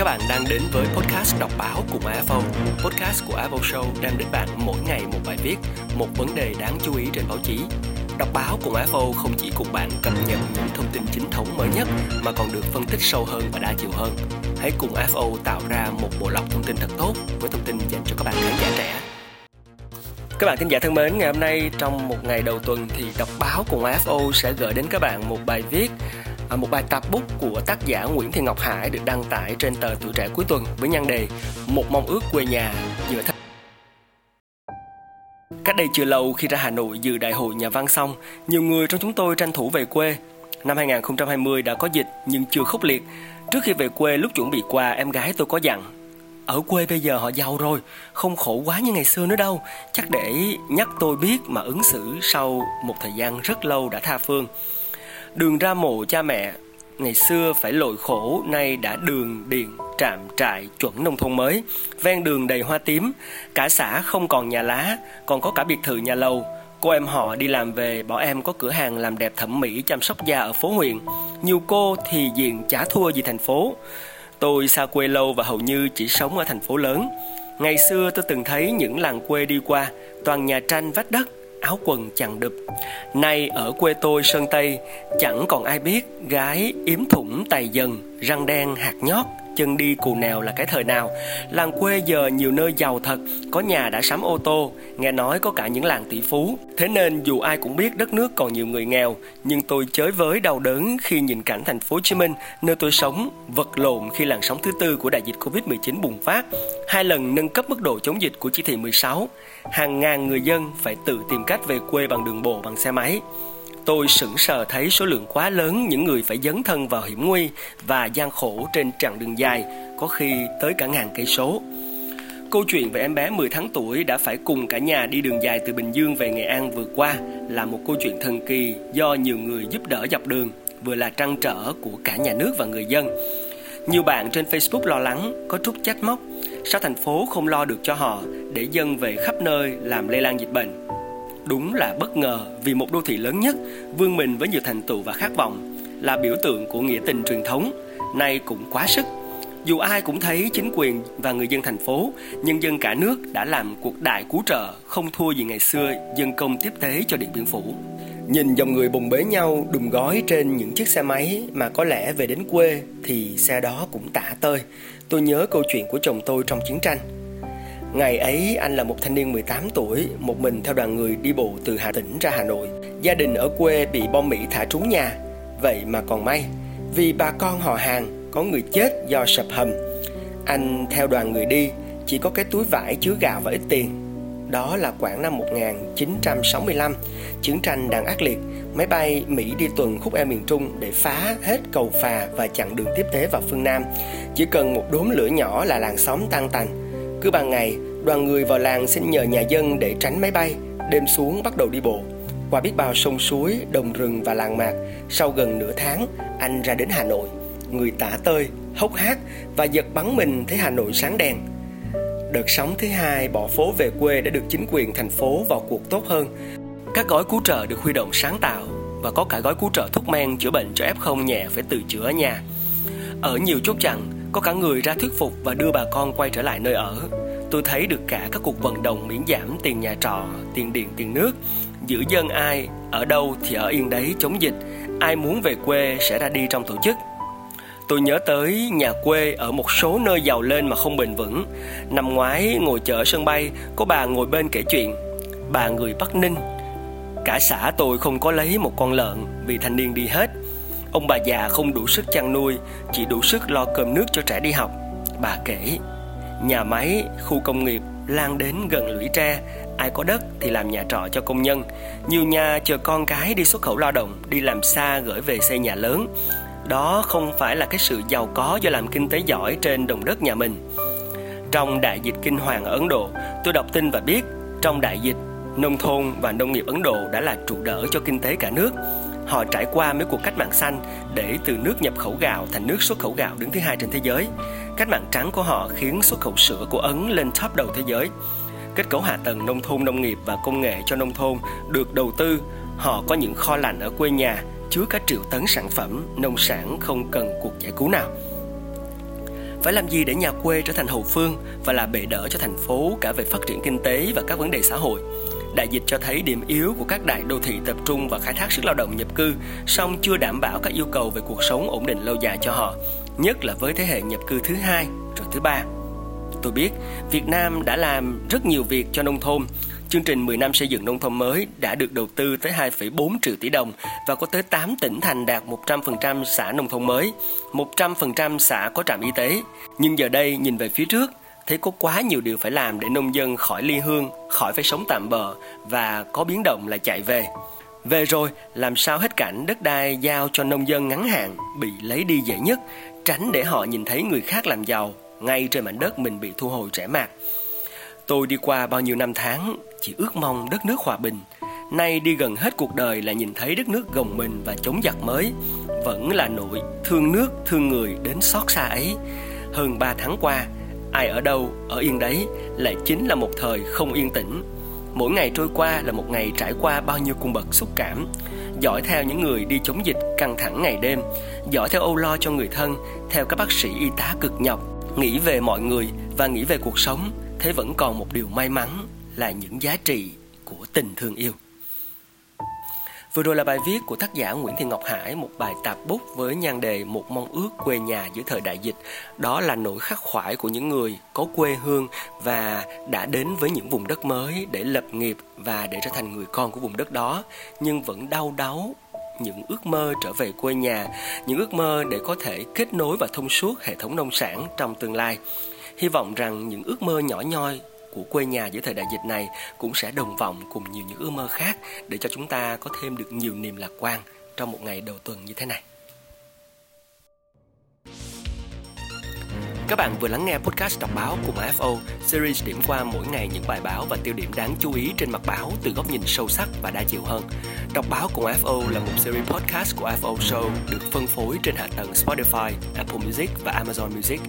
Các bạn đang đến với podcast đọc báo cùng AFO. Podcast của AFO Show đem đến bạn mỗi ngày một bài viết, một vấn đề đáng chú ý trên báo chí. Đọc báo cùng AFO không chỉ cùng bạn cập nhật những thông tin chính thống mới nhất mà còn được phân tích sâu hơn và đa chiều hơn. Hãy cùng AFO tạo ra một bộ lọc thông tin thật tốt với thông tin dành cho các bạn khán giả trẻ. Các bạn thính giả thân mến, ngày hôm nay trong một ngày đầu tuần thì đọc báo cùng AFO sẽ gửi đến các bạn một bài viết À, một bài tập bút của tác giả Nguyễn Thị Ngọc Hải được đăng tải trên tờ Tuổi Trẻ cuối tuần với nhan đề Một mong ước quê nhà giữa thành Cách đây chưa lâu khi ra Hà Nội dự đại hội nhà văn xong, nhiều người trong chúng tôi tranh thủ về quê. Năm 2020 đã có dịch nhưng chưa khốc liệt. Trước khi về quê lúc chuẩn bị qua, em gái tôi có dặn ở quê bây giờ họ giàu rồi, không khổ quá như ngày xưa nữa đâu. Chắc để nhắc tôi biết mà ứng xử sau một thời gian rất lâu đã tha phương. Đường ra mộ cha mẹ. Ngày xưa phải lội khổ, nay đã đường điện trạm, trại, chuẩn nông thôn mới. Ven đường đầy hoa tím, cả xã không còn nhà lá, còn có cả biệt thự nhà lầu. Cô em họ đi làm về bỏ em có cửa hàng làm đẹp thẩm mỹ chăm sóc da ở phố huyện nhiều cô thì diện chả thua gì thành phố. Tôi xa quê lâu và hầu như chỉ sống ở thành phố lớn. Ngày xưa tôi từng thấy những làng quê đi qua, toàn nhà tranh vách đất áo quần chằng đực. Nay ở quê tôi sơn tây, chẳng còn ai biết gái yếm thủng tài dần, răng đen hạt nhót chân đi cù nào là cái thời nào. Làng quê giờ nhiều nơi giàu thật, có nhà đã sắm ô tô, nghe nói có cả những làng tỷ phú. Thế nên dù ai cũng biết đất nước còn nhiều người nghèo, nhưng tôi chới với đau đớn khi nhìn cảnh thành phố Hồ Chí Minh, nơi tôi sống, vật lộn khi làn sóng thứ tư của đại dịch Covid-19 bùng phát. Hai lần nâng cấp mức độ chống dịch của chỉ thị 16 hàng ngàn người dân phải tự tìm cách về quê bằng đường bộ, bằng xe máy tôi sững sờ thấy số lượng quá lớn những người phải dấn thân vào hiểm nguy và gian khổ trên chặng đường dài, có khi tới cả ngàn cây số. Câu chuyện về em bé 10 tháng tuổi đã phải cùng cả nhà đi đường dài từ Bình Dương về Nghệ An vừa qua là một câu chuyện thần kỳ do nhiều người giúp đỡ dọc đường, vừa là trăn trở của cả nhà nước và người dân. Nhiều bạn trên Facebook lo lắng, có chút trách móc, sao thành phố không lo được cho họ để dân về khắp nơi làm lây lan dịch bệnh. Đúng là bất ngờ vì một đô thị lớn nhất, vươn mình với nhiều thành tựu và khát vọng, là biểu tượng của nghĩa tình truyền thống, nay cũng quá sức. Dù ai cũng thấy chính quyền và người dân thành phố, nhân dân cả nước đã làm cuộc đại cứu trợ không thua gì ngày xưa dân công tiếp tế cho Điện Biên Phủ. Nhìn dòng người bùng bế nhau đùm gói trên những chiếc xe máy mà có lẽ về đến quê thì xe đó cũng tả tơi. Tôi nhớ câu chuyện của chồng tôi trong chiến tranh Ngày ấy anh là một thanh niên 18 tuổi, một mình theo đoàn người đi bộ từ Hà Tĩnh ra Hà Nội. Gia đình ở quê bị bom Mỹ thả trúng nhà, vậy mà còn may, vì bà con họ hàng có người chết do sập hầm. Anh theo đoàn người đi, chỉ có cái túi vải chứa gạo và ít tiền. Đó là khoảng năm 1965, chiến tranh đang ác liệt, máy bay Mỹ đi tuần khúc eo miền Trung để phá hết cầu phà và chặn đường tiếp tế vào phương Nam. Chỉ cần một đốm lửa nhỏ là làng xóm tan tành cứ ban ngày, đoàn người vào làng xin nhờ nhà dân để tránh máy bay, đêm xuống bắt đầu đi bộ. Qua biết bao sông suối, đồng rừng và làng mạc, sau gần nửa tháng, anh ra đến Hà Nội. Người tả tơi, hốc hác và giật bắn mình thấy Hà Nội sáng đèn. Đợt sóng thứ hai bỏ phố về quê đã được chính quyền thành phố vào cuộc tốt hơn. Các gói cứu trợ được huy động sáng tạo và có cả gói cứu trợ thuốc men chữa bệnh cho F0 nhẹ phải tự chữa ở nhà. Ở nhiều chốt chặn, có cả người ra thuyết phục và đưa bà con quay trở lại nơi ở. Tôi thấy được cả các cuộc vận động miễn giảm tiền nhà trọ, tiền điện, tiền nước. Giữ dân ai, ở đâu thì ở yên đấy chống dịch. Ai muốn về quê sẽ ra đi trong tổ chức. Tôi nhớ tới nhà quê ở một số nơi giàu lên mà không bền vững. Năm ngoái ngồi chợ sân bay, có bà ngồi bên kể chuyện. Bà người Bắc Ninh. Cả xã tôi không có lấy một con lợn vì thanh niên đi hết Ông bà già không đủ sức chăn nuôi, chỉ đủ sức lo cơm nước cho trẻ đi học. Bà kể, nhà máy, khu công nghiệp lan đến gần lũy tre, ai có đất thì làm nhà trọ cho công nhân. Nhiều nhà chờ con cái đi xuất khẩu lao động, đi làm xa gửi về xây nhà lớn. Đó không phải là cái sự giàu có do làm kinh tế giỏi trên đồng đất nhà mình. Trong đại dịch kinh hoàng ở Ấn Độ, tôi đọc tin và biết trong đại dịch, nông thôn và nông nghiệp Ấn Độ đã là trụ đỡ cho kinh tế cả nước. Họ trải qua mấy cuộc cách mạng xanh để từ nước nhập khẩu gạo thành nước xuất khẩu gạo đứng thứ hai trên thế giới. Cách mạng trắng của họ khiến xuất khẩu sữa của Ấn lên top đầu thế giới. Kết cấu hạ tầng nông thôn nông nghiệp và công nghệ cho nông thôn được đầu tư. Họ có những kho lạnh ở quê nhà, chứa cả triệu tấn sản phẩm nông sản không cần cuộc giải cứu nào. Phải làm gì để nhà quê trở thành hậu phương và là bệ đỡ cho thành phố cả về phát triển kinh tế và các vấn đề xã hội? Đại dịch cho thấy điểm yếu của các đại đô thị tập trung và khai thác sức lao động nhập cư, song chưa đảm bảo các yêu cầu về cuộc sống ổn định lâu dài cho họ, nhất là với thế hệ nhập cư thứ hai rồi thứ ba. Tôi biết Việt Nam đã làm rất nhiều việc cho nông thôn. Chương trình 10 năm xây dựng nông thôn mới đã được đầu tư tới 2,4 triệu tỷ đồng và có tới 8 tỉnh thành đạt 100% xã nông thôn mới, 100% xã có trạm y tế. Nhưng giờ đây nhìn về phía trước, thấy có quá nhiều điều phải làm để nông dân khỏi ly hương, khỏi phải sống tạm bờ và có biến động là chạy về. Về rồi, làm sao hết cảnh đất đai giao cho nông dân ngắn hạn bị lấy đi dễ nhất, tránh để họ nhìn thấy người khác làm giàu ngay trên mảnh đất mình bị thu hồi trẻ mạc. Tôi đi qua bao nhiêu năm tháng chỉ ước mong đất nước hòa bình. Nay đi gần hết cuộc đời là nhìn thấy đất nước gồng mình và chống giặc mới. Vẫn là nỗi thương nước, thương người đến xót xa ấy. Hơn 3 tháng qua, ai ở đâu, ở yên đấy lại chính là một thời không yên tĩnh. Mỗi ngày trôi qua là một ngày trải qua bao nhiêu cung bậc xúc cảm. Dõi theo những người đi chống dịch căng thẳng ngày đêm, dõi theo âu lo cho người thân, theo các bác sĩ y tá cực nhọc, nghĩ về mọi người và nghĩ về cuộc sống thế vẫn còn một điều may mắn là những giá trị của tình thương yêu Vừa rồi là bài viết của tác giả Nguyễn Thị Ngọc Hải, một bài tạp bút với nhan đề Một mong ước quê nhà giữa thời đại dịch. Đó là nỗi khắc khoải của những người có quê hương và đã đến với những vùng đất mới để lập nghiệp và để trở thành người con của vùng đất đó, nhưng vẫn đau đáu những ước mơ trở về quê nhà, những ước mơ để có thể kết nối và thông suốt hệ thống nông sản trong tương lai. Hy vọng rằng những ước mơ nhỏ nhoi của quê nhà giữa thời đại dịch này cũng sẽ đồng vọng cùng nhiều những ước mơ khác để cho chúng ta có thêm được nhiều niềm lạc quan trong một ngày đầu tuần như thế này. Các bạn vừa lắng nghe podcast đọc báo cùng AFO, series điểm qua mỗi ngày những bài báo và tiêu điểm đáng chú ý trên mặt báo từ góc nhìn sâu sắc và đa chiều hơn. Đọc báo cùng AFO là một series podcast của AFO Show được phân phối trên hạ tầng Spotify, Apple Music và Amazon Music.